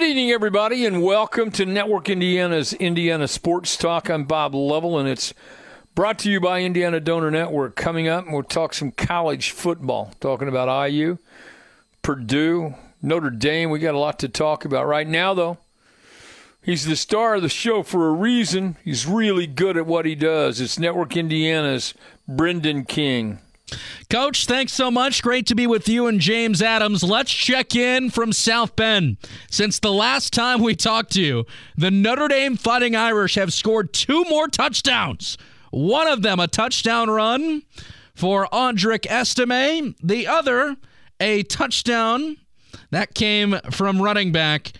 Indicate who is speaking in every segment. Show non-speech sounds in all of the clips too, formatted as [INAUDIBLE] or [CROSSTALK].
Speaker 1: Good evening, everybody, and welcome to Network Indiana's Indiana Sports Talk. I'm Bob Lovell, and it's brought to you by Indiana Donor Network. Coming up, we'll talk some college football, talking about IU, Purdue, Notre Dame. We got a lot to talk about right now, though. He's the star of the show for a reason. He's really good at what he does. It's Network Indiana's Brendan King.
Speaker 2: Coach, thanks so much. Great to be with you and James Adams. Let's check in from South Bend. Since the last time we talked to you, the Notre Dame Fighting Irish have scored two more touchdowns. One of them a touchdown run for Audric Estime, the other a touchdown that came from running back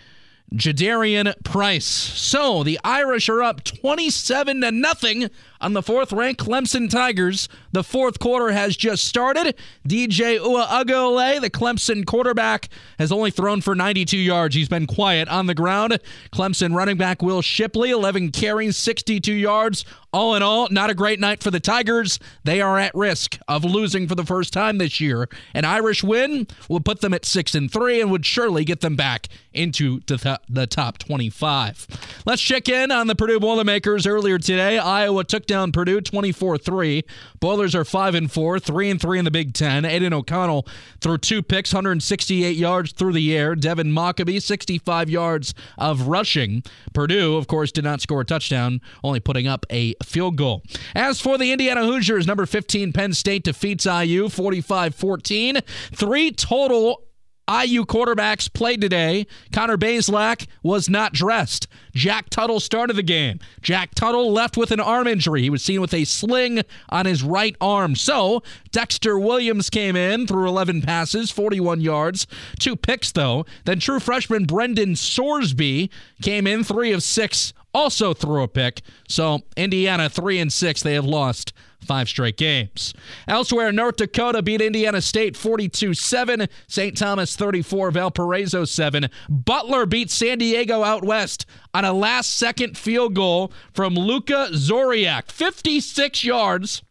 Speaker 2: Jadarian Price. So the Irish are up 27 to nothing on the fourth ranked Clemson Tigers. The fourth quarter has just started. DJ Uiagalelei, the Clemson quarterback, has only thrown for 92 yards. He's been quiet on the ground. Clemson running back Will Shipley, 11 carries, 62 yards. All in all, not a great night for the Tigers. They are at risk of losing for the first time this year. An Irish win will put them at 6 and 3 and would surely get them back into the top 25. Let's check in on the Purdue Boilermakers earlier today. Iowa took down Purdue 24-3. Boilers are 5 and 4, 3 and 3 in the Big 10. Aidan O'Connell threw two picks, 168 yards through the air. Devin Mockobee 65 yards of rushing. Purdue, of course, did not score a touchdown, only putting up a field goal. As for the Indiana Hoosiers, number 15 Penn State defeats IU 45-14. Three total IU quarterbacks played today. Connor Bazelak was not dressed. Jack Tuttle started the game. Jack Tuttle left with an arm injury. He was seen with a sling on his right arm. So Dexter Williams came in, threw 11 passes, 41 yards, two picks, though. Then true freshman Brendan Sorsby came in, three of six, also threw a pick. So Indiana, three and six, they have lost five straight games. Elsewhere, North Dakota beat Indiana State 42 7, St. Thomas 34, Valparaiso 7. Butler beat San Diego out west on a last second field goal from Luka Zoriak, 56 yards.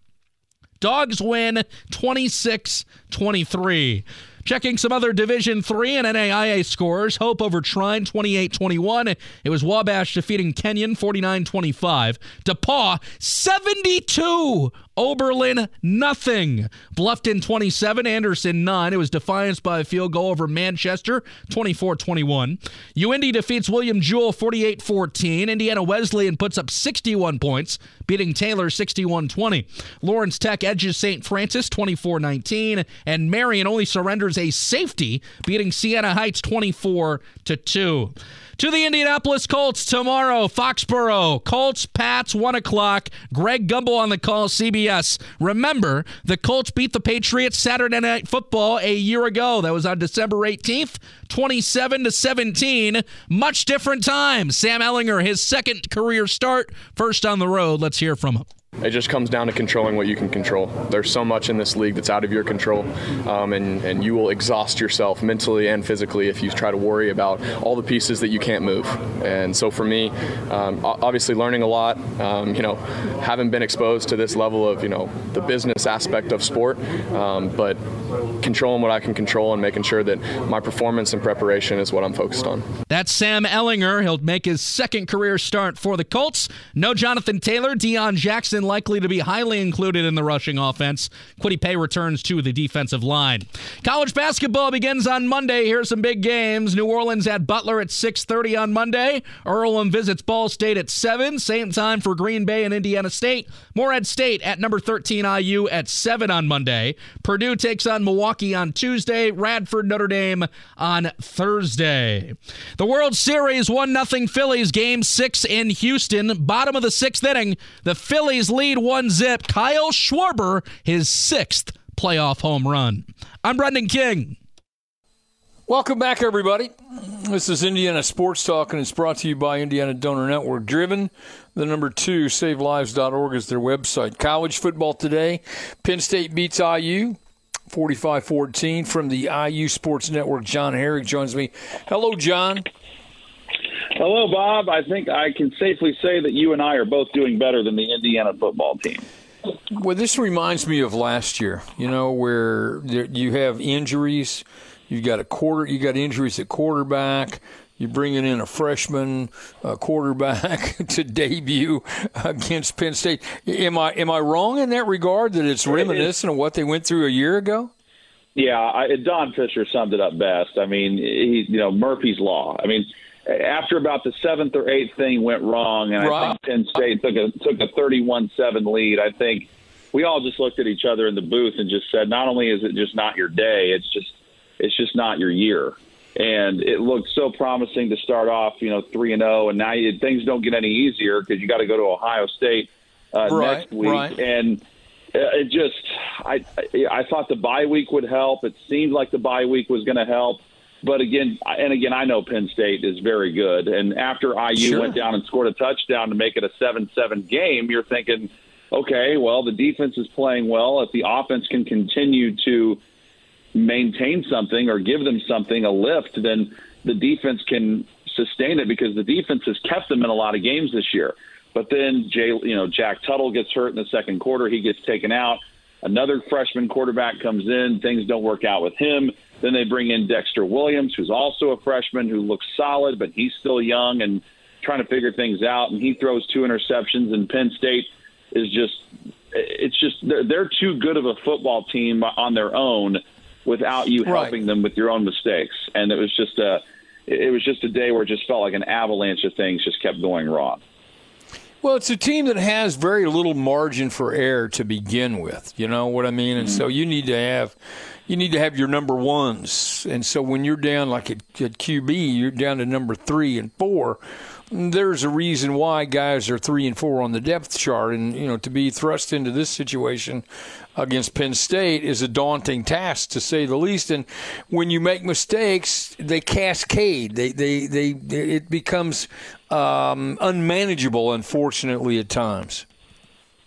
Speaker 2: Dogs win 26 23. Checking some other Division 3 and NAIA scores. Hope over Trine 28-21. It was Wabash defeating Kenyon 49-25. DePauw 72 Oberlin, nothing. Bluffton, 27. Anderson, 9. It was Defiance by a field goal over Manchester, 24 21. UIndy defeats William Jewell, 48 14. Indiana Wesleyan puts up 61 points, beating Taylor 61 20. Lawrence Tech edges St. Francis, 24 19. And Marian only surrenders a safety, beating Siena Heights 24 2 to the Indianapolis Colts tomorrow. Foxborough, Colts, Pats, 1 o'clock. Greg Gumbel on the call, CBS. Remember, the Colts beat the Patriots Saturday Night Football a year ago. That was on December 18th, 27 to 17. Much different time. Sam Ehlinger, his second career start, first on the road. Let's hear from him.
Speaker 3: It just comes down to controlling what you can control. There's so much in this league that's out of your control, um, and, and you will exhaust yourself mentally and physically if you try to worry about all the pieces that you can't move. And so for me, um, obviously learning a lot, um, you know, haven't been exposed to this level of, you know, the business aspect of sport, um, but controlling what I can control and making sure that my performance and preparation is what I'm focused on.
Speaker 2: That's Sam Ehlinger. He'll make his second career start for the Colts. No Jonathan Taylor, Deon Jackson likely to be highly included in the rushing offense. Paye returns to the defensive line. College basketball begins on Monday. Here's some big games. New Orleans at Butler at 6:30 on Monday. Earlham visits Ball State at 7. Same time for Green Bay and Indiana State. Morehead State at number 13 IU at 7 on Monday. Purdue takes on Milwaukee on Tuesday. Radford Notre Dame on Thursday. The World Series 1 0 Phillies game 6 in Houston. Bottom of the 6th inning. The Phillies lead one zip. Kyle Schwarber, his sixth playoff home run. I'm Brendan King.
Speaker 1: Welcome back, everybody. This is Indiana Sports Talk, and it's brought to you by Indiana Donor Network. Driven, the number two, savelives.org is their website. College football today. Penn State beats IU 45 14 from the IU Sports Network. John Herrick joins me. Hello, John.
Speaker 4: Hello, Bob. I think I can safely say that you and I are both doing better than the Indiana football team.
Speaker 1: Well, this reminds me of last year, you know, where you have injuries You've got a quarter. You got injuries at quarterback. You're bringing in a freshman uh, quarterback [LAUGHS] to debut against Penn State. Am I am I wrong in that regard? That it's reminiscent of what they went through a year ago.
Speaker 4: Yeah, I, Don Fisher summed it up best. I mean, he, you know Murphy's law. I mean, after about the seventh or eighth thing went wrong, and right. I think Penn State took a took a thirty-one-seven lead. I think we all just looked at each other in the booth and just said, not only is it just not your day, it's just it's just not your year. And it looked so promising to start off, you know, three and zero, oh, and now you, things don't get any easier because you got to go to Ohio State uh,
Speaker 1: right,
Speaker 4: next week,
Speaker 1: right.
Speaker 4: and uh, it just I I thought the bye week would help. It seemed like the bye week was going to help, but again, and again, I know Penn State is very good, and after IU
Speaker 1: sure.
Speaker 4: went down and scored a touchdown to make it a seven-seven game, you're thinking, okay, well, the defense is playing well. If the offense can continue to maintain something or give them something, a lift, then the defense can sustain it because the defense has kept them in a lot of games this year. But then Jay, you know, Jack Tuttle gets hurt in the second quarter. He gets taken out. Another freshman quarterback comes in. Things don't work out with him. Then they bring in Dexter Williams, who's also a freshman who looks solid, but he's still young and trying to figure things out. And he throws two interceptions. And Penn State is just, it's just they're, they're too good of a football team on their own without you helping
Speaker 1: right.
Speaker 4: them with your own mistakes. And it was just a it was just a day where it just felt like an avalanche of things just kept going wrong.
Speaker 1: Well, it's a team that has very little margin for error to begin with. You know what I mean? And mm-hmm. so you need to have you need to have your number ones. And so when you're down like at, at QB, you're down to number three and four there's a reason why guys are three and four on the depth chart, and you know to be thrust into this situation against Penn State is a daunting task to say the least. And when you make mistakes, they cascade. They they they, it becomes um, unmanageable, unfortunately, at times.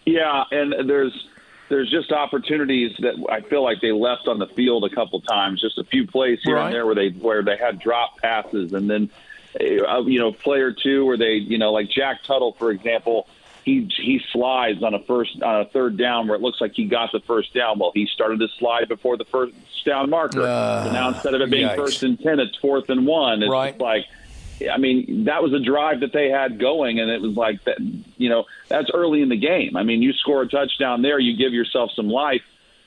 Speaker 4: Yeah, and there's there's just opportunities that I feel like they left on the field a couple times, just a few plays here
Speaker 1: right.
Speaker 4: and there where they where they had drop passes and then uh, you know, player two where they, you know, like Jack Tuttle, for example, he he slides on a first on a third down where it looks like he got the first down. Well, he started to slide before the first down marker.
Speaker 1: Uh,
Speaker 4: so now instead of it being
Speaker 1: yikes.
Speaker 4: first and ten, it's fourth and one. It's
Speaker 1: right.
Speaker 4: like. I mean, that was a drive that they had going, and it was like that. You know, that's early in the game. I mean, you score a touchdown there, you give yourself some life,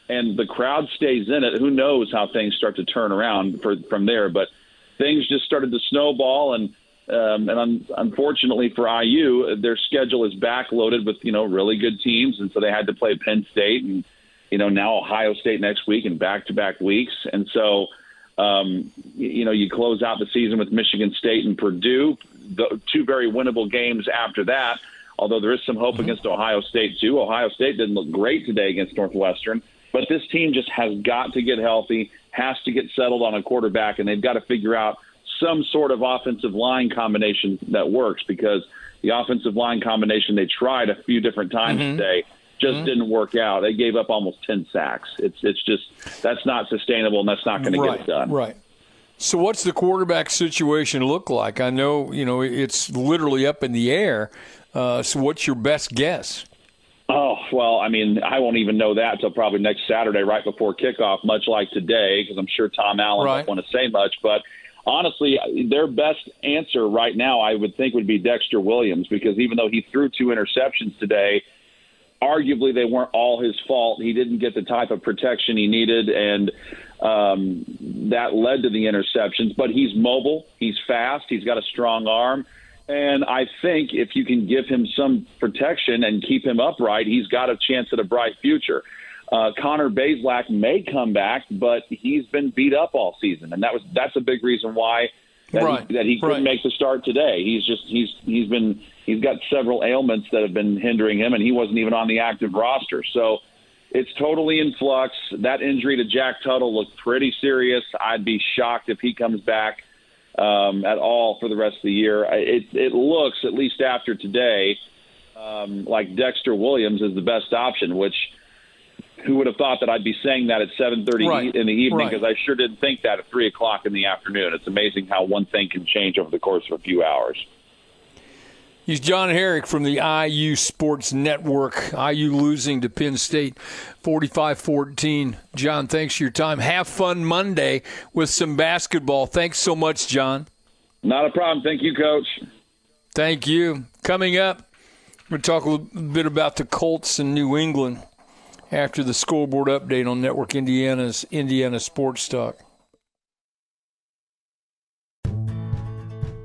Speaker 4: and the crowd stays in it. Who knows how things start to turn around for, from there? But things just started to snowball and um, and un- unfortunately for IU, their schedule is backloaded with you know really good teams, and so they had to play Penn State and you know now Ohio State next week and back-to-back weeks, and so um, you know you close out the season with Michigan State and Purdue, the two very winnable games after that. Although there is some hope mm-hmm. against Ohio State too. Ohio State didn't look great today against Northwestern, but this team just has got to get healthy, has to get settled on a quarterback, and they've got to figure out some sort of offensive line combination that works because the offensive line combination they tried a few different times
Speaker 1: mm-hmm.
Speaker 4: today just
Speaker 1: mm-hmm.
Speaker 4: didn't work out. They gave up almost 10 sacks. It's it's just that's not sustainable and that's not going
Speaker 1: right,
Speaker 4: to get it done.
Speaker 1: Right. So what's the quarterback situation look like? I know, you know, it's literally up in the air. Uh, so what's your best guess?
Speaker 4: Oh, well, I mean, I won't even know that until probably next Saturday right before kickoff, much like today, because I'm sure Tom Allen
Speaker 1: right.
Speaker 4: won't want to say much, but honestly, their best answer right now, I would think, would be Dexter Williams because even though he threw two interceptions today, arguably they weren't all his fault. He didn't get the type of protection he needed, and um, that led to the interceptions. But he's mobile, he's fast, he's got a strong arm. And I think if you can give him some protection and keep him upright, he's got a chance at a bright future. Uh, Connor Bazelak may come back, but he's been beat up all season, and that was that's a big reason why that
Speaker 1: right.
Speaker 4: he, that he couldn't
Speaker 1: right.
Speaker 4: make the start today. He's just he's he's been he's got several ailments that have been hindering him, and he wasn't even on the active roster. So it's totally in flux. That injury to Jack Tuttle looked pretty serious. I'd be shocked if he comes back um, at all for the rest of the year. It, it looks, at least after today, um, like Dexter Williams is the best option. Which who would have thought that I'd be saying that at 7:30
Speaker 1: right.
Speaker 4: in the evening?
Speaker 1: Right.
Speaker 4: Because I sure didn't think that at three o'clock in the afternoon. It's amazing how one thing can change over the course of a few hours.
Speaker 1: He's John Herrick from the IU Sports Network. IU losing to Penn State 45 14. John, thanks for your time. Have fun Monday with some basketball. Thanks so much, John.
Speaker 4: Not a problem. Thank you, Coach.
Speaker 1: Thank you. Coming up, we're going to talk a little bit about the Colts in New England after the scoreboard update on Network Indiana's Indiana Sports Talk.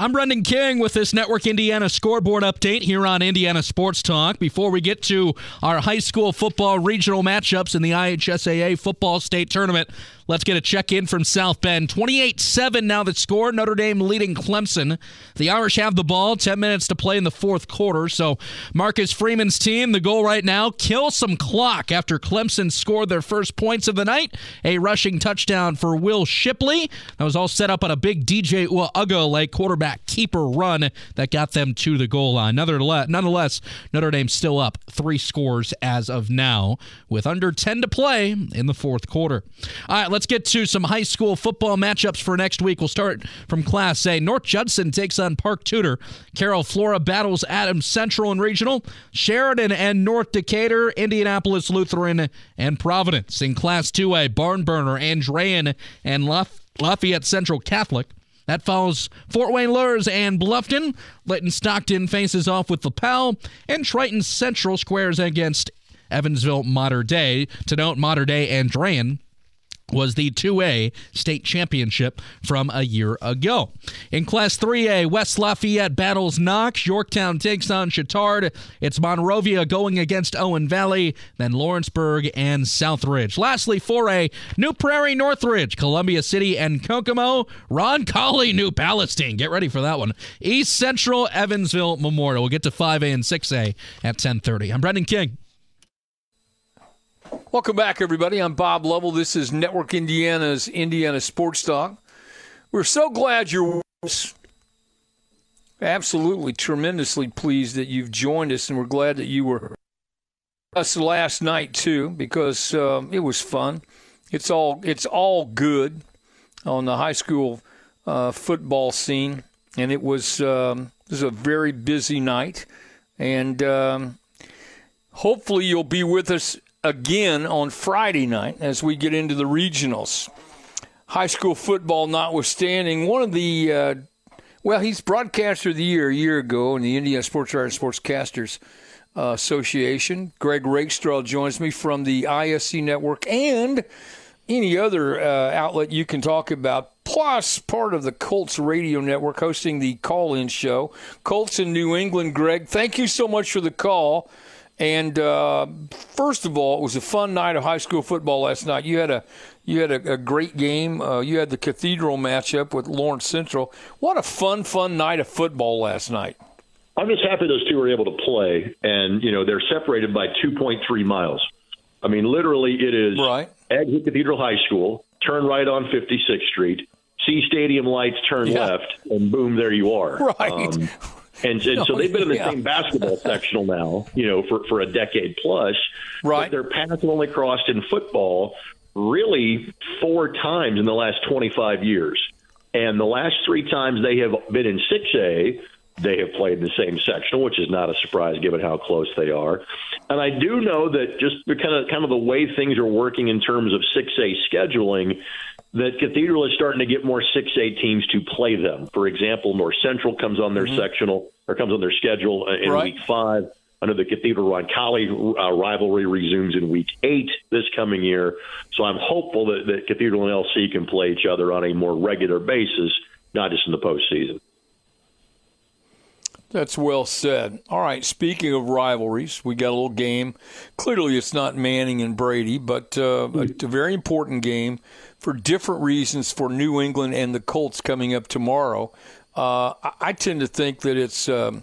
Speaker 2: I'm Brendan King with this Network Indiana scoreboard update here on Indiana Sports Talk. Before we get to our high school football regional matchups in the IHSAA football state tournament, let's get a check in from South Bend. 28 7 now the score. Notre Dame leading Clemson. The Irish have the ball, 10 minutes to play in the fourth quarter. So Marcus Freeman's team, the goal right now, kill some clock after Clemson scored their first points of the night. A rushing touchdown for Will Shipley. That was all set up on a big DJ Uiagalelei quarterback keeper run that got them to the goal line. Nonetheless, Notre Dame still up three scores as of now, with under 10 to play in the fourth quarter. All right, let's get to some high school football matchups for next week. We'll start from Class A. North Judson takes on Park Tudor. Carroll Flora battles Adams Central and Regional. Sheridan and North Decatur, Indianapolis Lutheran, and Providence. In Class 2A, Barnburner, Andrean, and Lafayette Central Catholic. That follows Fort Wayne Luers and Bluffton. Linton-Stockton faces off with LaPel, and Triton Central squares against Evansville Mater Dei. To note, Mater Dei Andrean was the 2A state championship from a year ago. In Class 3A, West Lafayette battles Knox. Yorktown takes on Chittard. It's Monrovia going against Owen Valley, then Lawrenceburg and Southridge. Lastly, 4A, New Prairie Northridge, Columbia City and Kokomo. Roncalli, New Palestine. Get ready for that one. East Central, Evansville Memorial. We'll get to 5A and 6A at 1030. I'm Brendan King.
Speaker 1: Welcome back, everybody. I'm Bob Lovell. This is Network Indiana's Indiana Sports Talk. We're so glad you're. Absolutely, tremendously pleased that you've joined us, and we're glad that you were us last night too, because um, it was fun. It's all it's all good on the high school uh, football scene, and it was um, it was a very busy night, and um, hopefully you'll be with us again on Friday night as we get into the regionals. High school football notwithstanding, one of the, uh, well, he's broadcaster of the year a year ago in the Indiana Sports Writers Sportscasters uh, Association. Greg Rakestraw joins me from the ISC Network and any other uh, outlet you can talk about, plus part of the Colts Radio Network hosting the call in show. Colts in New England, Greg, thank you so much for the call. And uh, first of all, it was a fun night of high school football last night. You had a you had a, a great game. Uh, you had the Cathedral matchup with Lawrence Central. What a fun, fun night of football last night.
Speaker 5: I'm just happy those two were able to play, and you know they're separated by 2.3 miles. I mean, literally, it is
Speaker 1: right.
Speaker 5: exit Cathedral High School, turn right on 56th Street, see Stadium lights, turn
Speaker 1: Yeah.
Speaker 5: left, and boom, there you are. [LAUGHS]
Speaker 1: Right.
Speaker 5: Um, and, and so they've been in the [LAUGHS]
Speaker 1: Yeah.
Speaker 5: same basketball sectional now, you know, for, for a decade plus.
Speaker 1: Right.
Speaker 5: But their paths only crossed in football really four times in the last 25 years. And the last three times they have been in 6A, they have played in the same sectional, which is not a surprise given how close they are. And I do know that just kind of kind of the way things are working in terms of 6A scheduling, that Cathedral is starting to get more 6A teams to play them. For example, North Central comes on their sectional or comes on their schedule uh, in
Speaker 1: Right.
Speaker 5: week five. I know the Cathedral Roncalli uh, rivalry resumes in week eight this coming year. So I'm hopeful that, that Cathedral and LC can play each other on a more regular basis, not just in the postseason.
Speaker 1: That's well said. All right, speaking of rivalries, we got a little game. Clearly, it's not Manning and Brady, but uh, a, a, very important game for different reasons for New England and the Colts coming up tomorrow. Uh, I, I, tend to think that it's um,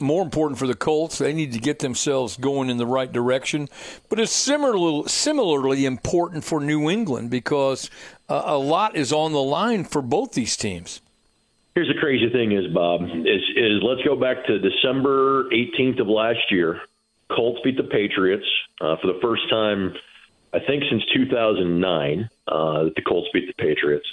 Speaker 1: more important for the Colts. They need to get themselves going in the right direction, but it's similarly similarly important for New England because uh, a lot is on the line for both these teams.
Speaker 5: Here's the crazy thing is, Bob, is, is let's go back to December 18th of last year. Colts beat the Patriots uh, for the first time, I think, since 2009. Uh, the Colts beat the Patriots.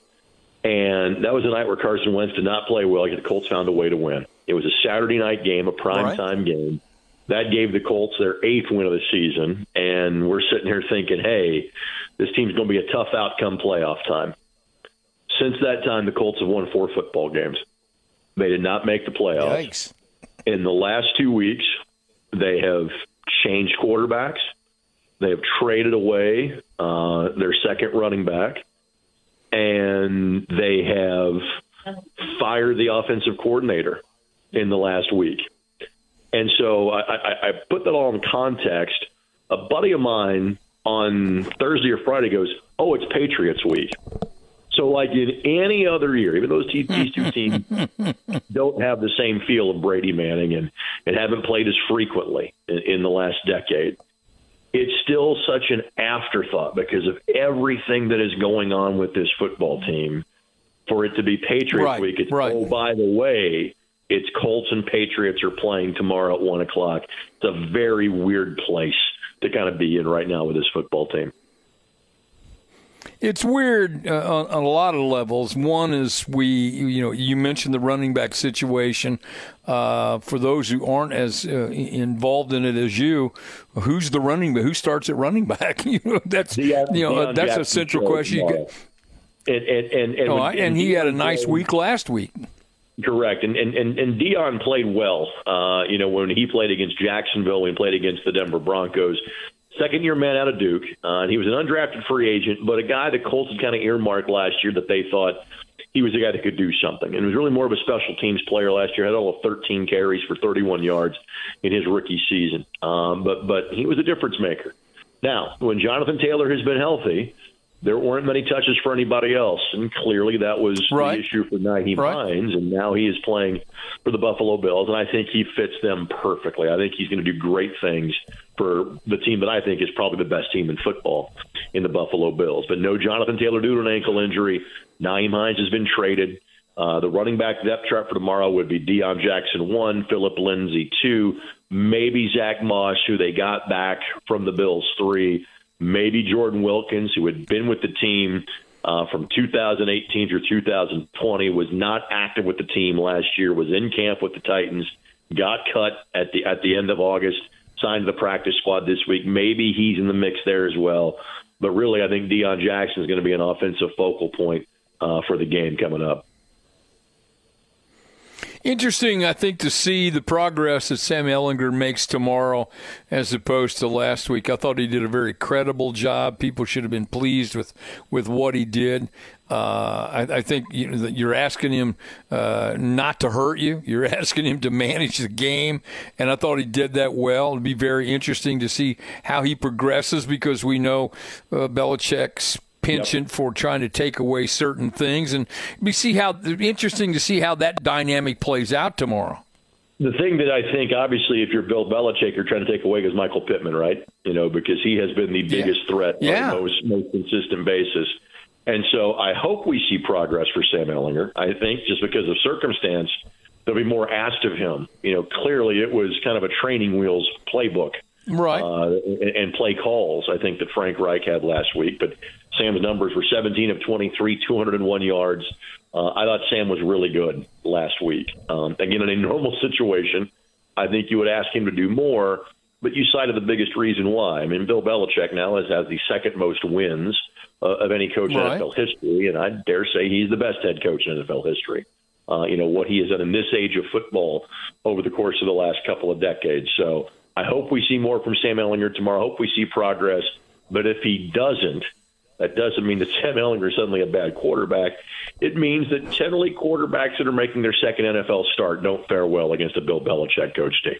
Speaker 5: And that was a night where Carson Wentz did not play well, the Colts found a way to win. It was a Saturday night game, a prime right. time game. That gave the Colts their eighth win of the season. And we're sitting here thinking, hey, this team's going to be a tough outcome playoff time. Since that time, the Colts have won four football games. They did not make the playoffs.
Speaker 1: Yikes.
Speaker 5: In the last two weeks, they have changed quarterbacks. They have traded away uh, their second running back, and they have fired the offensive coordinator in the last week. And so I, I, I put that all in context. A buddy of mine on Thursday or Friday goes, "Oh, it's Patriots week." So, like in any other year, even though these two teams [LAUGHS] don't have the same feel of Brady Manning and, and haven't played as frequently in, in the last decade, it's still such an afterthought because of everything that is going on with this football team. For it to be Patriots
Speaker 1: right,
Speaker 5: week, it's
Speaker 1: right.
Speaker 5: oh by the way, it's Colts and Patriots are playing tomorrow at one o'clock. It's a very weird place to kind of be in right now with this football team.
Speaker 1: It's weird uh, on, on, a lot of levels. One is we, you know, you mentioned the running back situation. Uh, for those who aren't as uh, involved in it as you, who's the running back? Who starts at running back? [LAUGHS] you know, that's you know that's a central question.
Speaker 5: And and and, and,
Speaker 1: oh, and he had a nice week last week.
Speaker 5: Correct, and and and, and Deon played well. Uh, you know, when he played against Jacksonville, when he played against the Denver Broncos, second year man out of Duke, uh, and he was an undrafted free agent, but a guy that Colts had kind of earmarked last year that they thought he was a guy that could do something. And was really more of a special teams player last year. Had all of 13 carries for 31 yards in his rookie season. Um, but but he was a difference maker. Now, when Jonathan Taylor has been healthy, there weren't many touches for anybody else, and clearly that was
Speaker 1: right.
Speaker 5: the issue for Nyheim
Speaker 1: right.
Speaker 5: Hines. And now he is playing for the Buffalo Bills, and I think he fits them perfectly. I think he's going to do great things for the team that I think is probably the best team in football in the Buffalo Bills. But no Jonathan Taylor due to an ankle injury. Nyheim Hines has been traded. Uh, the running back depth chart for tomorrow would be Deon Jackson one, Philip Lindsay two, maybe Zack Moss, who they got back from the Bills three, maybe Jordan Wilkins, who had been with the team uh, from 2018 through 2020, was not active with the team last year, was in camp with the Titans, got cut at the at the end of August, signed to the practice squad this week. Maybe he's in the mix there as well. But really, I think Deon Jackson is going to be an offensive focal point uh, for the game coming up.
Speaker 1: Interesting, I think, to see the progress that Sam Ehlinger makes tomorrow as opposed to last week. I thought he did a very credible job. People should have been pleased with, with what he did. Uh, I, I, think you you're asking him uh, not to hurt you. You're [LAUGHS] asking him to manage the game, and I thought he did that well. It'd be very interesting to see how he progresses because we know uh, Belichick's penchant yep. for trying to take away certain things, and we see how interesting to see how that dynamic plays out tomorrow.
Speaker 5: The thing that I think, obviously, if you're Bill Belichick, you're trying to take away is Michael Pittman, right? You know, because he has been the biggest
Speaker 1: yeah.
Speaker 5: threat
Speaker 1: yeah.
Speaker 5: on the most, most consistent basis. And so I hope we see progress for Sam Ehlinger. I think just because of circumstance, there'll be more asked of him. You know, clearly it was kind of a training wheels playbook
Speaker 1: right,
Speaker 5: uh, and, and play calls. I think that Frank Reich had last week, but Sam's numbers were 17 of 23, 201 yards. Uh, I thought Sam was really good last week. Um, again, in a [LAUGHS] normal situation, I think you would ask him to do more, but you cited the biggest reason why. I mean, Bill Belichick now has, has the second most wins uh, of any coach
Speaker 1: right.
Speaker 5: in NFL history, and I dare say he's the best head coach in NFL history. Uh, you know what he has done in this age of football over the course of the last couple of decades. So I hope we see more from Sam Ehlinger tomorrow. I hope we see progress. But if he doesn't, that doesn't mean that [LAUGHS] Sam Ehlinger is suddenly a bad quarterback. It means that generally quarterbacks that are making their second NFL start don't fare well against a Bill Belichick coach team.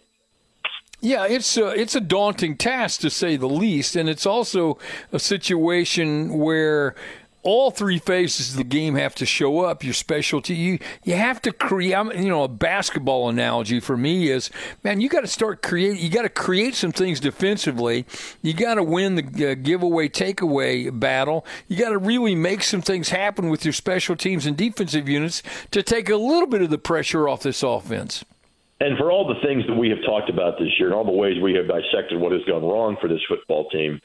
Speaker 1: Yeah, it's a, it's a daunting task to say the least, and it's also a situation where all three phases of the game have to show up. Your specialty, you you have to create. You know, a basketball analogy for me is, man, you got to start create. You got to create some things defensively. You got to win the uh, giveaway takeaway battle. You got to really make some things happen with your special teams and defensive units to take a little bit of the pressure off this offense.
Speaker 5: And for all the things that we have talked about this year and all the ways we have dissected what has gone wrong for this football team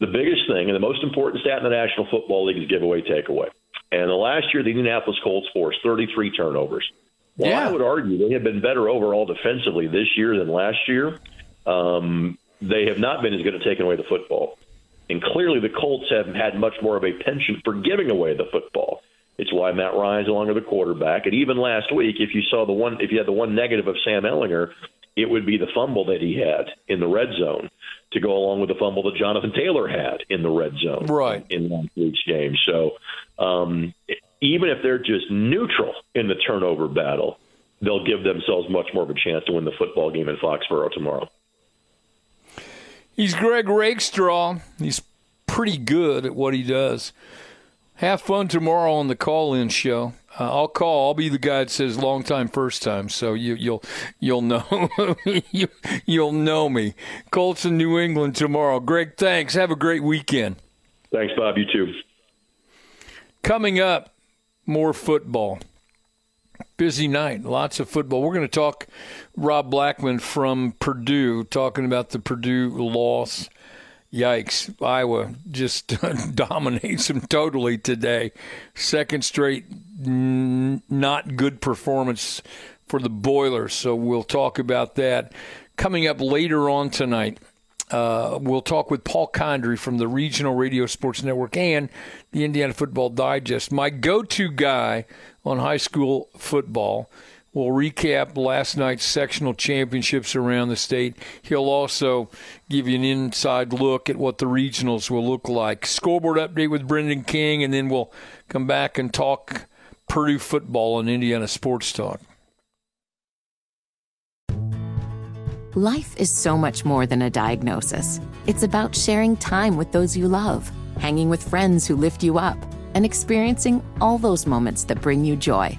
Speaker 5: the biggest thing and the most important stat in the National Football League is giveaway takeaway. And the last year, the Indianapolis Colts forced 33 turnovers. Well, yeah. I would argue they have been better overall defensively this year than last year. Um, they have not been as good at taking away the football. And clearly, the Colts have had much more of a penchant for giving away the football. It's why Matt Ryan's along with the quarterback. And even last week, if you saw the one, if you had the one negative of Sam Ehlinger, it would be the fumble that he had in the red zone to go along with the fumble that Jonathan Taylor had in the red zone
Speaker 1: right.
Speaker 5: in last week's game. So um, even if they're just neutral in the turnover battle, they'll give themselves much more of a chance to win the football game in Foxborough tomorrow.
Speaker 1: He's Greg Rakestraw. He's pretty good at what he does. Have fun tomorrow on the call-in show. Uh, I'll call. I'll be the guy that says long time, first time. So you, you'll you'll know [LAUGHS] you, you'll know me. Colts in New England tomorrow. Greg, thanks. Have a great weekend.
Speaker 5: Thanks, Bob. You too.
Speaker 1: Coming up, more football. Busy night, lots of football. We're going to talk Rob Blackman from Purdue, talking about the Purdue loss Yikes. Iowa just [LAUGHS] dominates them totally today. Second straight n- not good performance for the Boilers. So we'll talk about that. Coming up later on tonight, uh, we'll talk with Paul Condry from the Regional Radio Sports Network and the Indiana Football Digest. My go to guy on high school football. We'll recap last night's sectional championships around the state. He'll also give you an inside look at what the regionals will look like. Scoreboard update with Brendan King, and then we'll come back and talk Purdue football and Indiana Sports Talk.
Speaker 6: Life is so much more than a diagnosis. It's about sharing time with those you love, hanging with friends who lift you up, and experiencing all those moments that bring you joy.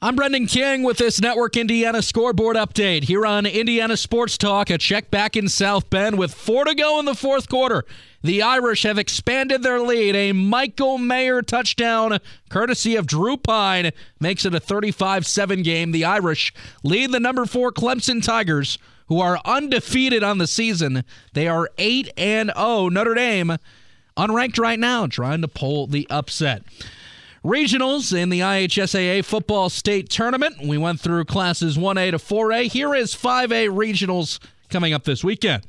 Speaker 2: I'm Brendan King with this Network Indiana scoreboard update here on Indiana Sports Talk. A check back in South Bend with four to go in the fourth quarter. The Irish have expanded their lead. A Michael Mayer touchdown, courtesy of Drew Pyne, makes it a 35 7 game. The Irish lead the number four Clemson Tigers, who are undefeated on the season. They are 8 and 0. Notre Dame, unranked right now, trying to pull the upset. Regionals in the IHSAA football state tournament. We went through classes 1A to 4A. Here is 5A regionals coming up this weekend.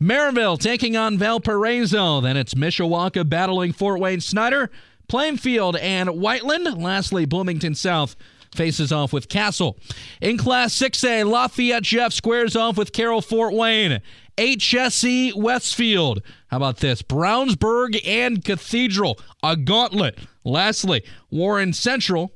Speaker 2: Merrillville taking on Valparaiso. Then it's Mishawaka battling Fort Wayne Snyder, Plainfield, and Whiteland. Lastly, Bloomington South faces off with Castle. In Class 6A, Lafayette Jeff squares off with Carroll Fort Wayne. HSE Westfield. How about this? Brownsburg and Cathedral, a gauntlet. Lastly, Warren Central,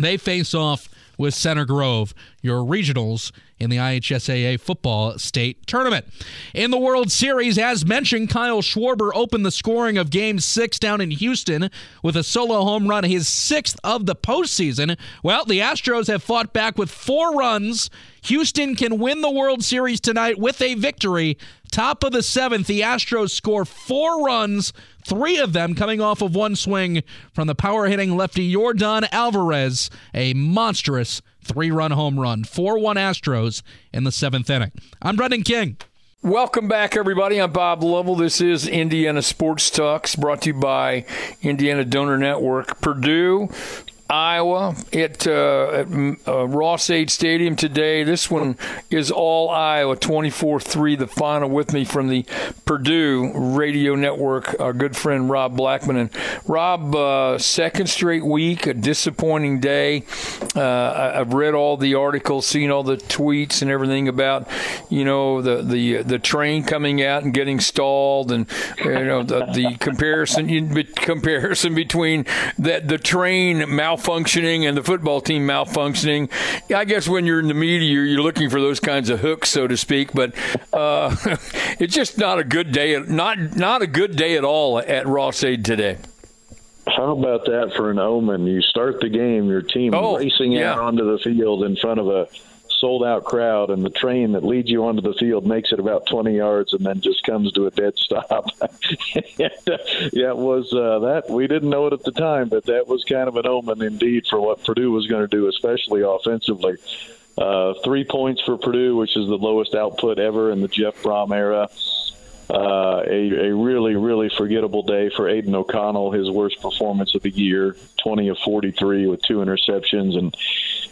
Speaker 2: they face off with Center Grove, your regionals in the IHSAA football state tournament. In the World Series, as mentioned, Kyle Schwarber opened the scoring of game six down in Houston with a solo home run, his sixth of the postseason. Well, the Astros have fought back with four runs. Houston can win the World Series tonight with a victory. Top of the seventh, the Astros score four runs, three of them coming off of one swing from the power hitting lefty Yordan Alvarez, a monstrous three run home run. 4 1 Astros in the seventh inning. I'm Brendan King.
Speaker 1: Welcome back, everybody. I'm Bob Lovell. This is Indiana Sports Talks brought to you by Indiana Donor Network. Purdue Iowa at, uh, at uh, Ross-Ade Stadium today. This one is all Iowa, 24-3, the final with me from the Purdue Radio Network, our good friend Rob Blackman. And Rob, uh, second straight week, a disappointing day. Uh, I've read all the articles, seen all the tweets and everything about, you know, the, the, the train coming out and getting stalled and, you know, the, the comparison, comparison between that the train malfunctioning and the football team malfunctioning. I guess when you're in the media, you're looking for those kinds of hooks, so to speak. But uh, [LAUGHS] it's just not a good day. Not not a good day at all at Ross-Ade today.
Speaker 7: How about that for an omen? You start the game, your team oh, racing yeah. out onto the field in front of a sold out crowd, and the train that leads you onto the field makes it about 20 yards and then just comes to a dead stop. and, [LAUGHS] uh, yeah, it was uh, that we didn't know it at the time, but that was kind of an omen indeed for what Purdue was going to do, especially offensively. Uh, three points for Purdue, which is the lowest output ever in the Jeff Brohm era. Uh, a, a really, really forgettable day for Aidan O'Connell, his worst performance of the year, 20 of 43 with two interceptions and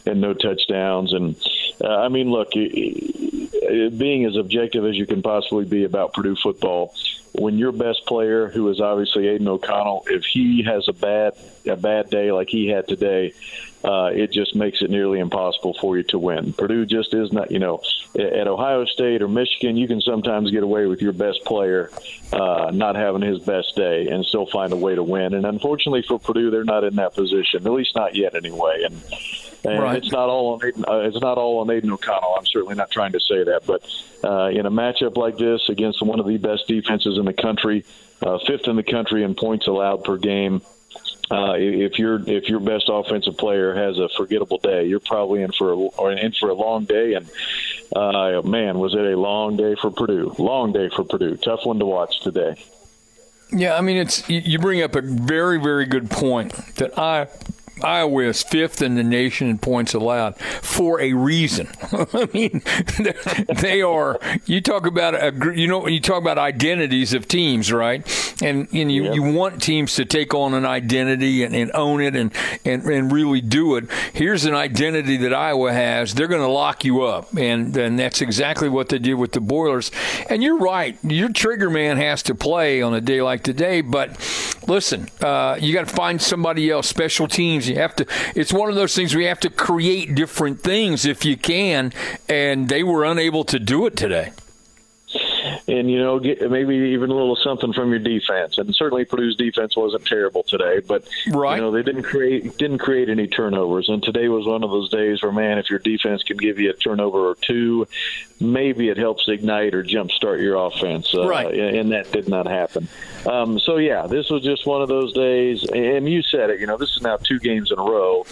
Speaker 7: and no touchdowns. And uh, I mean, look, being as objective as you can possibly be about Purdue football, when your best player, who is obviously Aidan O'Connell, if he has a bad a bad day like he had today, uh, it just makes it nearly impossible for you to win. Purdue just is not, you know, at Ohio State or Michigan, you can sometimes get away with your best player uh, not having his best day and still find a way to win. And unfortunately for Purdue, they're not in that position, at least not yet anyway. And and right. it's not all on Aidan, uh, it's not all on Aidan O'Connell. I'm certainly not trying to say that, but uh, in a matchup like this against one of the best defenses in the country, uh, fifth in the country in points allowed per game, uh, if your if your best offensive player has a forgettable day, you're probably in for a, or in for a long day. And uh, man, was it a long day for Purdue? Long day for Purdue. Tough one to watch today.
Speaker 1: Yeah, I mean, it's you bring up a very very good point that I Iowa is fifth in the nation in points allowed for a reason. [LAUGHS] I mean, [LAUGHS] they are. You talk about a, you know, you talk about identities of teams, right? And and you, you want teams to take on an identity and, and own it and, and and really do it. Here's an identity that Iowa has. They're going to lock you up, and and that's exactly what they did with the Boilers. And you're right. Your trigger man has to play on a day like today. But listen, uh, you got to find somebody else. Special teams you have to. It's one of those things where you have to create different things if you can, and they were unable to do it today
Speaker 7: and you know get maybe even a little something from your defense. And certainly Purdue's defense wasn't terrible today, but
Speaker 1: right.
Speaker 7: you know they didn't create didn't create any turnovers. And today was one of those days where man, if your defense can give you a turnover or two, maybe it helps ignite or jumpstart your offense.
Speaker 1: Uh, right.
Speaker 7: And that did not happen. Um, so yeah, this was just one of those days. And you said it. You know, this is now two games in a row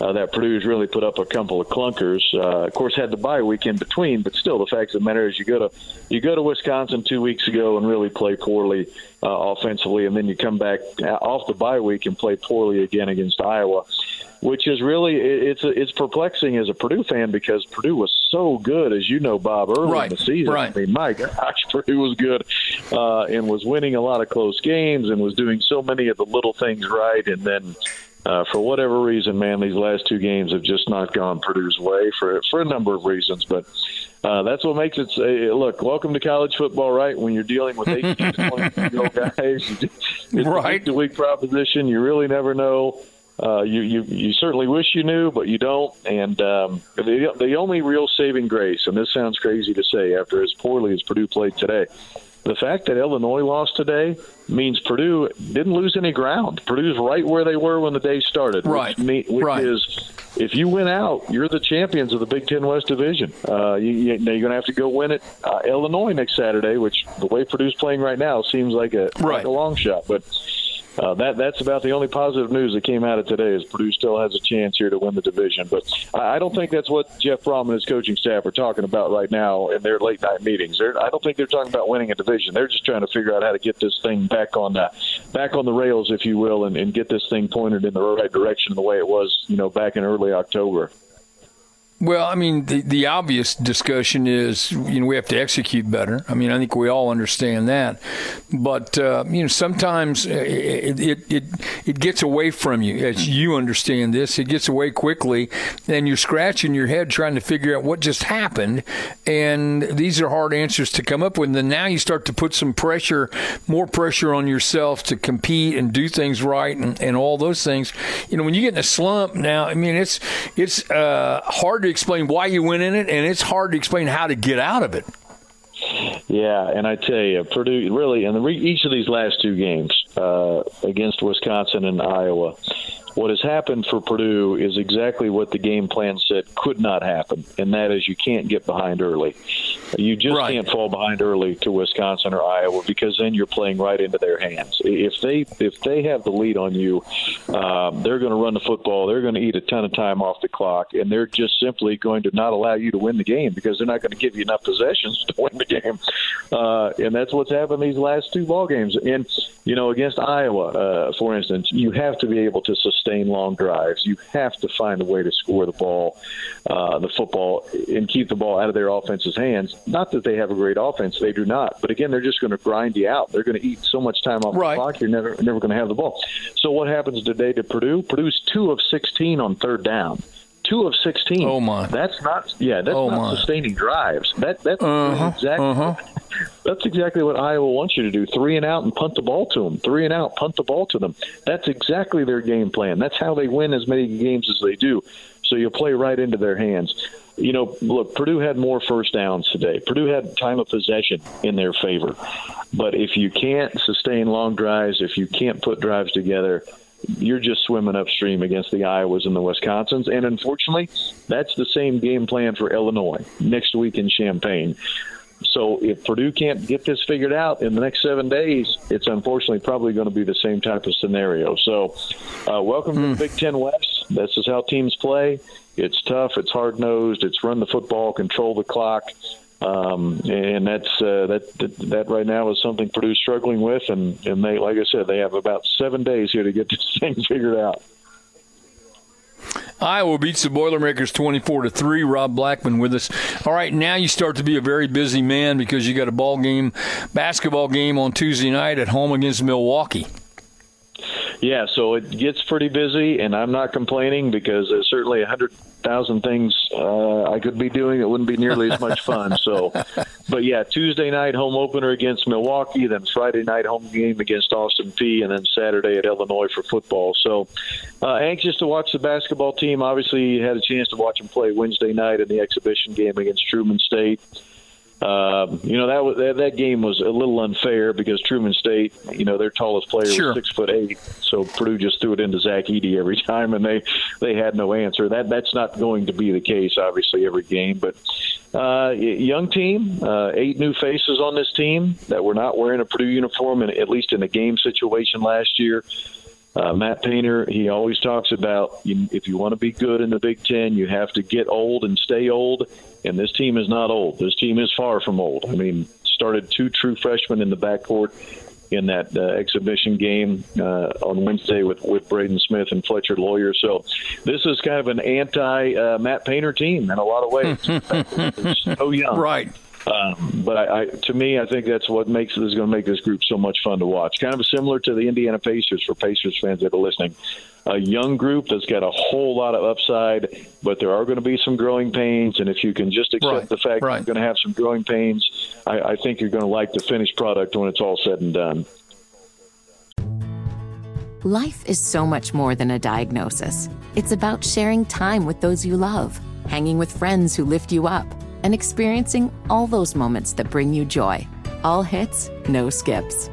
Speaker 7: uh, that Purdue's really put up a couple of clunkers. Uh, of course, had the bye week in between, but still, the fact of the matter is, you go to you go to Wisconsin two weeks ago and really play poorly uh, offensively, and then you come back off the bye week and play poorly again against Iowa. Which is really it's it's perplexing as a Purdue fan because Purdue was so good as you know Bob early
Speaker 1: right.
Speaker 7: in the season.
Speaker 1: Right.
Speaker 7: I mean, my gosh, [LAUGHS] Purdue was good uh, and was winning a lot of close games and was doing so many of the little things right, and then uh, for whatever reason, man, these last two games have just not gone Purdue's way for for a number of reasons. But uh, that's what makes it. Say, look, welcome to college football, right? When you're dealing with 18 to [LAUGHS] 20 year old guys, it's
Speaker 1: right.
Speaker 7: a week proposition. You really never know. Uh, you, you you certainly wish you knew, but you don't. And um, the the only real saving grace, and this sounds crazy to say after as poorly as Purdue played today, the fact that Illinois lost today means Purdue didn't lose any ground. Purdue's right where they were when the day started.
Speaker 1: Right.
Speaker 7: Which, which
Speaker 1: right.
Speaker 7: is, if you win out, you're the champions of the Big Ten West Division. Uh, you, you, are going to have to go win it uh, Illinois next Saturday, which the way Purdue's playing right now seems like a
Speaker 1: right.
Speaker 7: like a long shot, but uh, that that's about the only positive news that came out of today is Purdue still has a chance here to win the division. But I, I don't think that's what Jeff Brohm and his coaching staff are talking about right now in their late night meetings. They're, I don't think they're talking about winning a division. They're just trying to figure out how to get this thing back on the back on the rails, if you will, and, and get this thing pointed in the right direction the way it was, you know, back in early October.
Speaker 1: Well, I mean, the, the obvious discussion is, you know, we have to execute better. I mean, I think we all understand that. But, uh, you know, sometimes it, it, it, it, gets away from you, as you understand this. It gets away quickly, and you're scratching your head trying to figure out what just happened. And these are hard answers to come up with. And then now you start to put some pressure, more pressure on yourself to compete and do things right and, and all those things. You know, when you get in a slump now, I mean, it's, it's uh, hard to explain why you went in it, and it's hard to explain how to get out of it.
Speaker 7: Yeah, and I tell you, Purdue really, in the, each of these last two games uh, against Wisconsin and Iowa, what has happened for Purdue is exactly what the game plan said could not happen, and that is you can't get behind early. You just right. can't fall behind early to Wisconsin or Iowa because then you're playing right into their hands. If they if they have the lead on you, um, they're going to run the football. They're going to eat a ton of time off the clock, and they're just simply going to not allow you to win the game because they're not going to give you enough possessions [LAUGHS] to win the game. Uh, and that's what's happened these last two ball games. And you know, against Iowa, uh, for instance, you have to be able to sustain long drives. You have to find a way to score the ball, uh, the football, and keep the ball out of their offense's hands. Not that they have a great offense; they do not. But again, they're just going to grind you out. They're going to eat so much time off right. the clock. You're never never going to have the ball. So what happens today to Purdue? Purdue's two of sixteen on third down two of sixteen.
Speaker 1: Oh my!
Speaker 7: That's not yeah. That's oh not my. sustaining drives. That that's uh-huh. exactly uh-huh. [LAUGHS] that's exactly what Iowa wants you to do. Three and out and punt the ball to them. Three and out, punt the ball to them. That's exactly their game plan. That's how they win as many games as they do. So you play right into their hands. You know, look, Purdue had more first downs today. Purdue had time of possession in their favor. But if you can't sustain long drives, if you can't put drives together, you're just swimming upstream against the Iowas and the Wisconsins. And unfortunately, that's the same game plan for Illinois next week in Champaign. So if Purdue can't get this figured out in the next seven days, it's unfortunately probably going to be the same type of scenario. So, uh, welcome mm. to the hmm. Big Ten West. This is how teams play. It's tough. It's hard nosed. It's run the football, control the clock. Um, and that's uh, that, that that right now is something Purdue's struggling with, and and they like I said they have about seven days here to get [LAUGHS] this thing figured out.
Speaker 1: Iowa beats the Boilermakers 24 to 3. Rob Blackman with us. All right, now you start to be a very busy man because you got a ball game, basketball game on Tuesday night at home against Milwaukee.
Speaker 7: Yeah, so it gets pretty busy, and I'm not complaining because there's certainly a hundred thousand things uh, I could be doing. It wouldn't be nearly as much fun. So, [LAUGHS] but yeah, Tuesday night home opener against Milwaukee, then Friday night home game against Austin Peay, and then Saturday at Illinois for football. So, uh, anxious to watch the basketball team. Obviously, had a chance to watch them play Wednesday night in the exhibition game against Truman State. Um, you know that, was, that that game was a little unfair because Truman State, you know, their tallest player sure. was six foot eight, so Purdue just threw it into Zach Edey every [LAUGHS] time, and they they had no answer. That that's not going to be the case, obviously, every game. But uh, young team, uh, eight new faces on this team that were not wearing a Purdue uniform, and at least in a game situation last year. Uh, Matt Painter, he always talks about you, if you want to be good in the Big Ten, you have to get old and stay old. And this team is not old. This team is far from old. I mean, started two true freshmen in the backcourt in that uh, exhibition game uh, on Wednesday with, with Braden Smith and Fletcher Loyer. So this is kind of an anti uh, Matt Painter team in a lot of ways. [LAUGHS] so young.
Speaker 1: Right.
Speaker 7: Um, but I, I, to me, I think that's what makes is going to make this group so much fun to watch. Kind of similar to the Indiana Pacers for Pacers fans that are listening. A young group that's got a whole lot of upside, but there are going to be some growing pains. And if you can just accept right, the fact right. you're going to have some growing pains, I, I think you're going to like the finished product when it's all said and done.
Speaker 6: Life is so much more than a diagnosis. It's about sharing time with those you love, hanging with friends who lift you up and experiencing all those moments that bring you joy. All hits, no skips.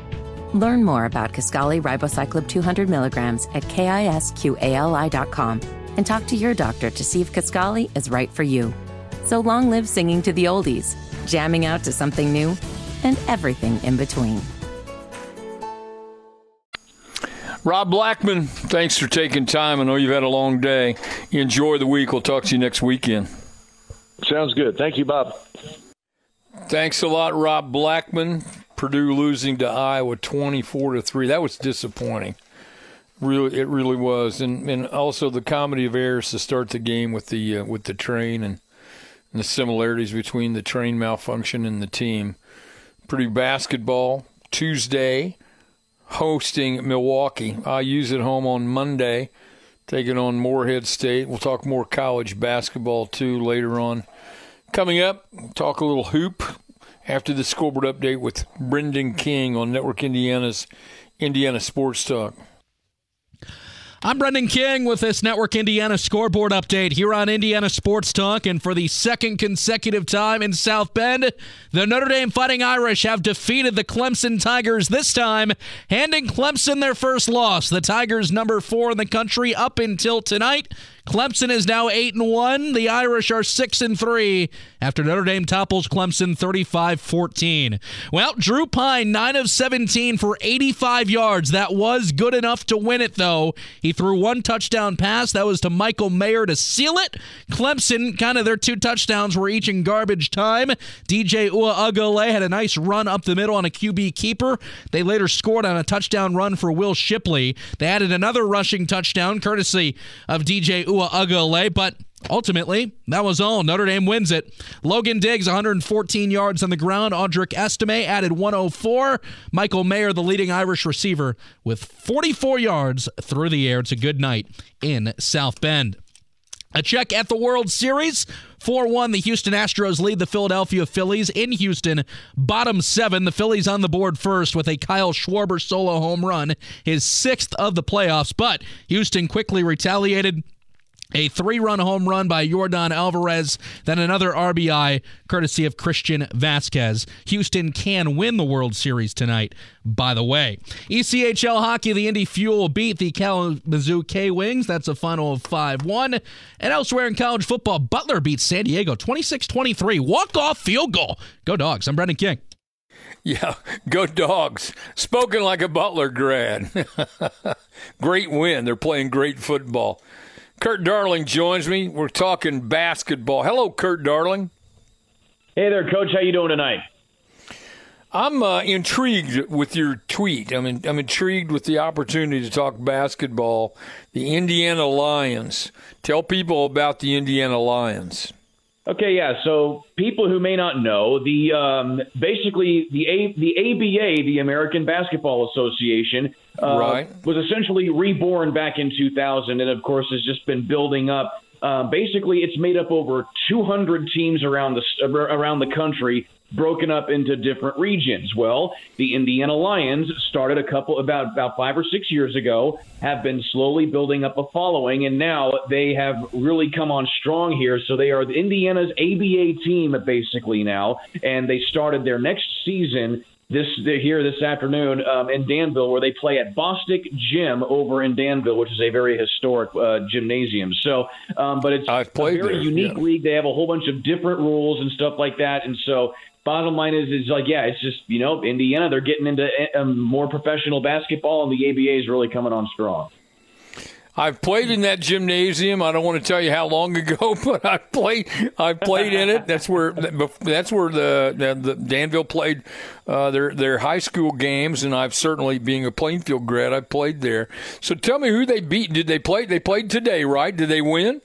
Speaker 6: Learn more about Kisqali Ribociclib 200 milligrams at kisqali.com and talk to your doctor to see if Kisqali is right for you. So long live singing to the oldies, jamming out to something new, and everything in between.
Speaker 1: Rob Blackman, thanks for taking time. I know you've had a long day. Enjoy the week. We'll talk to you next weekend.
Speaker 7: Sounds good. Thank you, Bob.
Speaker 1: Thanks a lot, Rob Blackman. Purdue losing to Iowa 24 to 3. That was disappointing. Really it really was. And and also the comedy of errors to start the game with the uh, with the train and and the similarities between the train malfunction and the team. Purdue basketball Tuesday hosting Milwaukee. IU's at home on Monday, taking on Morehead State. We'll talk more college basketball too later on. Coming up, talk a little hoop after the scoreboard update with Brendan King on Network Indiana's Indiana Sports Talk.
Speaker 2: I'm Brendan King with this Network Indiana scoreboard update here on Indiana Sports Talk. And for the second consecutive time in South Bend, the Notre Dame Fighting Irish have defeated the Clemson Tigers this time, handing Clemson their first loss. The Tigers, number four in the country, up until tonight. Clemson is now 8 and 1. The Irish are 6 and 3 after Notre Dame topples Clemson 35-14. Well, Drew Pyne 9 of 17 for 85 yards. That was good enough to win it though. He threw one touchdown pass that was to Michael Mayer to seal it. Clemson kind of their two touchdowns were each in garbage time. DJ Uiagalelei had a nice run up the middle on a QB keeper. They later scored on a touchdown run for Will Shipley. They added another rushing touchdown courtesy of DJ Uiagalelei, but ultimately, that was all. Notre Dame wins it. Logan Diggs, 114 yards on the ground. Audric Estime added 104. Michael Mayer, the leading Irish receiver, with 44 yards through the air. It's a good night in South Bend. A check at the World Series. 4 1, the Houston Astros lead the Philadelphia Phillies in Houston. Bottom seven, the Phillies on the board first with a Kyle Schwarber solo home run, his sixth of the playoffs. But Houston quickly retaliated a three run home run by Yordan Alvarez, then another RBI courtesy of Christian Vasquez. Houston can win the World Series tonight, by the way. ECHL hockey, the Indy Fuel beat the Kalamazoo K Wings. That's a final of 5 1. And elsewhere in college football, Butler beats San Diego 26 23. Walk off field goal. Go, dogs. I'm Brendan King.
Speaker 1: Yeah, go dogs. Spoken like a Butler grad. [LAUGHS] great win. They're playing great football. Kurt Darling joins me. We're talking basketball. Hello, Kurt Darling.
Speaker 8: Hey there, Coach. How you doing tonight?
Speaker 1: I'm uh, intrigued with your tweet. I'm in, I'm intrigued with the opportunity to talk basketball. The Indiana Lions. Tell people about the Indiana Lions.
Speaker 8: Okay, yeah. So people who may not know, the um, basically the A, the ABA, the American Basketball Association, uh,
Speaker 1: right.
Speaker 8: was essentially reborn back in 2000, and of course has just been building up. Uh, basically, it's made up over 200 teams around the around the country broken up into different regions. Well, the Indiana Lions started a couple about about 5 or 6 years ago, have been slowly building up a following and now they have really come on strong here. So they are Indiana's ABA team basically now and they started their next season this here this afternoon um, in Danville, where they play at Bostic Gym over in Danville, which is a very historic uh, gymnasium. So, um, but it's a very
Speaker 1: there,
Speaker 8: unique
Speaker 1: yeah.
Speaker 8: league. They have a whole bunch of different rules and stuff like that, and so bottom line is is like yeah it's just you know indiana they're getting into um, more professional basketball and the aba is really coming on strong
Speaker 1: I've played in that gymnasium. I don't want to tell you how long ago, [LAUGHS] but I played. I played in it. That's where that's where the, the, the Danville played uh, their their high school games, and I've certainly, being a Plainfield grad, I played there. So tell me who they beat. Did they play? They played today, right? Did they win?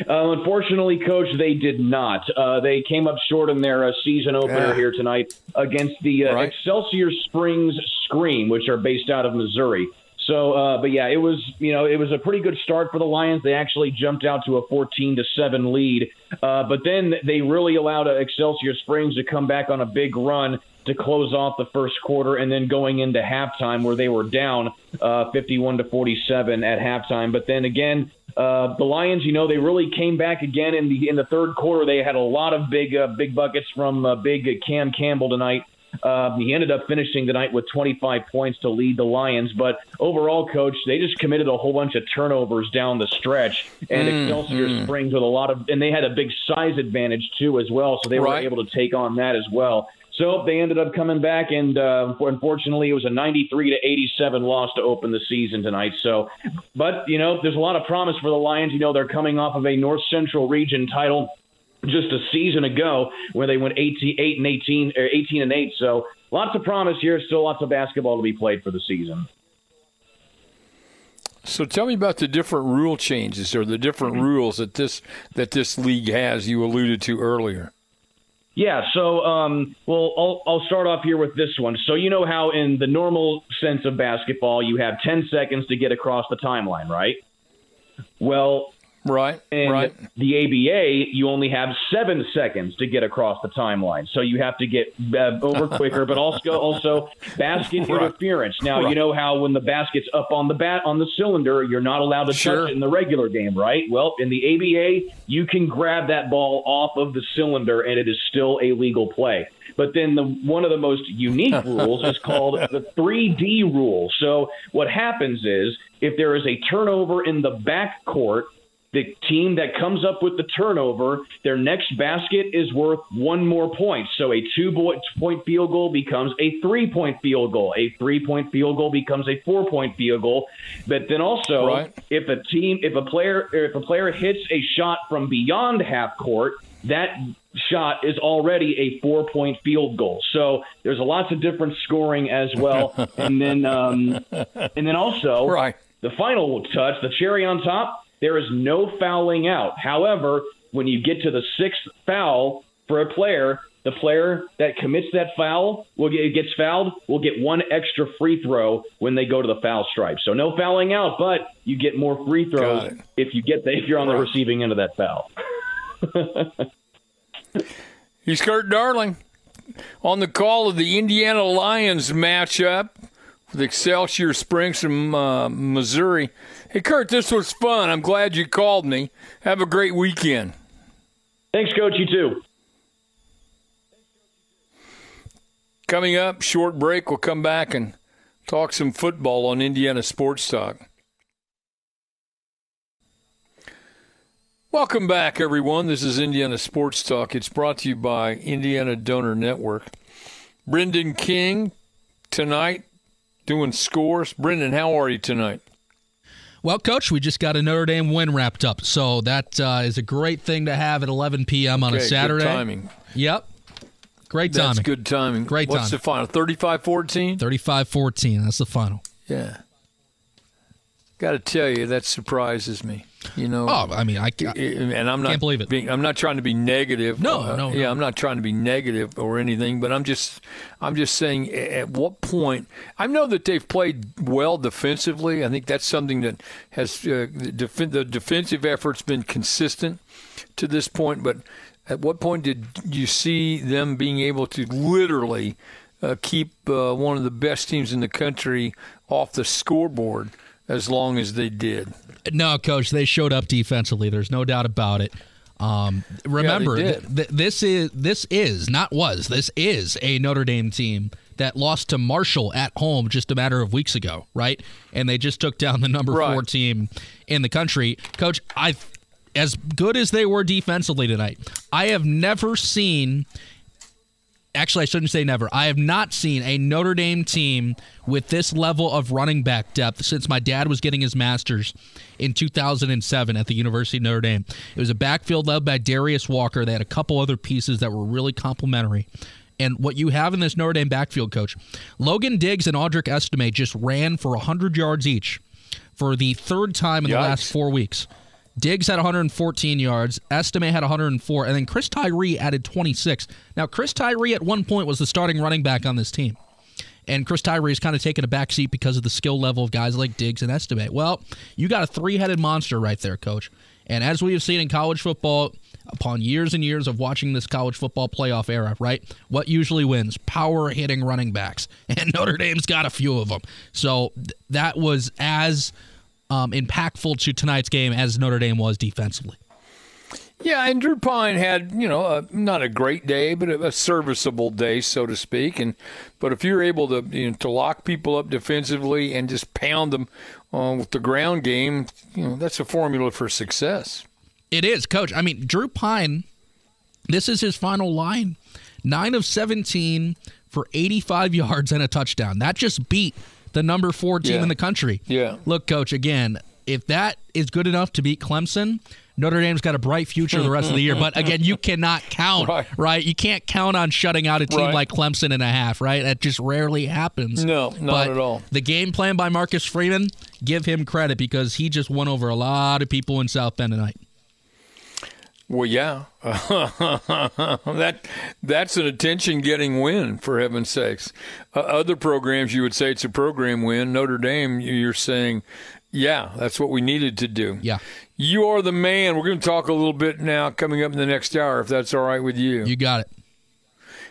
Speaker 8: Uh, unfortunately, coach, they did not. Uh, they came up short in their uh, season opener
Speaker 1: Yeah.
Speaker 8: here tonight against the uh,
Speaker 1: Right.
Speaker 8: Excelsior Springs Scream, which are based out of Missouri. So, uh, but yeah, it was you know it was a pretty good start for the Lions. They actually jumped out to a 14 to seven lead, uh, but then they really allowed uh, Excelsior Springs to come back on a big run to close off the first quarter, and then going into halftime where they were down uh, 51 to 47 at halftime. But then again, uh, the Lions, you know, they really came back again in the in the third quarter. They had a lot of big uh, big buckets from uh, big Cam Campbell tonight. Uh, he ended up finishing the night with 25 points to lead the Lions. But overall, coach, they just committed a whole bunch of turnovers down the stretch, and Excelsior Springs with a lot of, and they had a big size advantage too as well, so they were able to take on that as well. So they ended up coming back, and uh, unfortunately, it was a 93 to 87 loss to open the season tonight. So, but you know, there's a lot of promise for the Lions. You know, they're coming off of a North Central Region title just a season ago where they went 18, 8 and 18 or 18 and 8. So lots of promise here. Still lots of basketball to be played for the season.
Speaker 1: So tell me about the different rule changes or the different rules that this that this league has. You alluded to earlier.
Speaker 8: Yeah, so um, well, I'll, I'll start off here with this one. So you know how in the normal sense of basketball, you have 10 seconds to get across the timeline, right? Well,
Speaker 1: Right.
Speaker 8: And
Speaker 1: right.
Speaker 8: the ABA, you only have seven seconds to get across the timeline, so you have to get uh, over [LAUGHS] quicker. but also, also basket right. interference. Now right. you know how when the basket's up on the bat on the cylinder, you're not allowed to sure. touch it in the regular game, right? Well, in the ABA, you can grab that ball off of the cylinder, and it is still a legal play. But then the one of the most unique [LAUGHS] rules is called the 3D rule. So what happens is if there is a turnover in the back court the team that comes up with the turnover, their next basket is worth one more point. So a two point field goal becomes a three point field goal. A three point field goal becomes a four point field goal. But then also, right. if a team, if a player, if a player hits a shot from beyond half court, that shot is already a four point field goal. So there's lots of different scoring as well. [LAUGHS] and then, um, and then also,
Speaker 1: right.
Speaker 8: the final touch, the cherry on top there is no fouling out. However, when you get to the sixth foul for a player, the player that commits that foul will get gets fouled will get one extra free throw when they go to the foul stripe. So no fouling out, but you get more free throws if you get the, if you're on the receiving end of that foul. [LAUGHS]
Speaker 1: He's Kurt Darling on the call of the Indiana Lions matchup with Excelsior Springs from uh, Missouri. Hey, Kurt, this was fun. I'm glad you called me. Have a great weekend.
Speaker 8: Thanks, Coach. You too.
Speaker 1: Coming up, short break. We'll come back and talk some football on Indiana Sports Talk. Welcome back, everyone. This is Indiana Sports Talk. It's brought to you by Indiana Donor Network. Brendan King tonight doing scores. Brendan, how are you tonight?
Speaker 2: Well, Coach, we just got a Notre Dame win wrapped up, so that uh, is a great thing to have at 11 p.m. on
Speaker 1: okay,
Speaker 2: a Saturday.
Speaker 1: Good timing.
Speaker 2: Yep. Great timing.
Speaker 1: That's good timing.
Speaker 2: Great
Speaker 1: What's
Speaker 2: timing.
Speaker 1: the final? 35-14?
Speaker 2: 35-14. That's the final.
Speaker 1: Yeah. Got to tell you, that surprises me. You know,
Speaker 2: oh, I mean, I, I
Speaker 1: and I'm not
Speaker 2: can't believe it.
Speaker 1: Being, I'm not trying to be negative.
Speaker 2: No,
Speaker 1: uh,
Speaker 2: no,
Speaker 1: yeah. I'm not trying to be negative or anything, but I'm just, I'm just saying, at what point? I know that they've played well defensively. I think that's something that has uh, the, def- the defensive effort's been consistent to this point. But at what point did you see them being able to literally uh, keep uh, one of the best teams in the country off the scoreboard? As long as they did.
Speaker 2: No, coach, they showed up defensively. There's no doubt about it. Um, remember,
Speaker 1: yeah,
Speaker 2: th- th- this is this is not was this is a Notre Dame team that lost to Marshall at home just a matter of weeks ago, right? And they just took down the number
Speaker 1: right.
Speaker 2: four team in the country. Coach, I as good as they were defensively tonight, I have never seen actually I shouldn't say never. I have not seen a Notre Dame team with this level of running back depth since my dad was getting his master's in 2007 at the University of Notre Dame. It was a backfield led by Darius Walker. They had a couple other pieces that were really complementary. And what you have in this Notre Dame backfield coach, Logan Diggs and Audric Estime just ran for 100 yards each for the third time in Yikes. the last 4 weeks. Diggs had 114 yards. Estime had 104. And then Chris Tyree added 26. Now, Chris Tyree at one point was the starting running back on this team. And Chris Tyree is kind of taking a backseat because of the skill level of guys like Diggs and Estime. Well, you got a three headed monster right there, coach. And as we have seen in college football, upon years and years of watching this college football playoff era, right? What usually wins? Power hitting running backs. [LAUGHS] And Notre Dame's got a few of them. So th- that was as um, impactful to tonight's game as Notre Dame was defensively.
Speaker 1: Yeah, and Drew Pyne had you know a, not a great day, but a, a, serviceable day, so to speak. And but if you're able to you know, to lock people up defensively and just pound them uh, with the ground game, you know that's a formula for success.
Speaker 2: It is, Coach. I mean, Drew Pyne. This is his final line: nine of seventeen for 85 [LAUGHS] yards and a touchdown. That just beat the number four team
Speaker 1: yeah.
Speaker 2: in the country.
Speaker 1: Yeah.
Speaker 2: Look, coach, again, if that is good enough to beat Clemson, Notre Dame's got a bright future the rest of the year. But again, you cannot count, [LAUGHS] right? right? You can't count on shutting out a team right. like Clemson in a half, right? That just rarely happens.
Speaker 1: No, not
Speaker 2: but
Speaker 1: at all.
Speaker 2: The game plan by Marcus Freeman, give him credit because he just won over a lot of people in South Bend tonight.
Speaker 1: Well, yeah, [LAUGHS] that that's an attention-getting win for heaven's sakes. Uh, other programs, you would say it's a program win. Notre Dame, you're saying, yeah, that's what we needed to do.
Speaker 2: Yeah,
Speaker 1: you are the man. We're going to talk a little bit now, coming up in the next hour, if that's all right with you.
Speaker 2: You got it.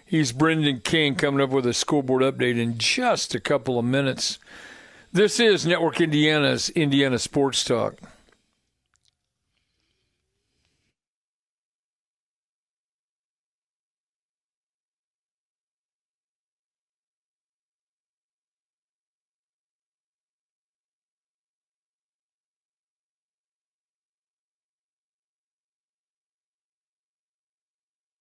Speaker 1: He's Brendan King coming up with a scoreboard update in just a couple of minutes. This is Network Indiana's Indiana Sports Talk.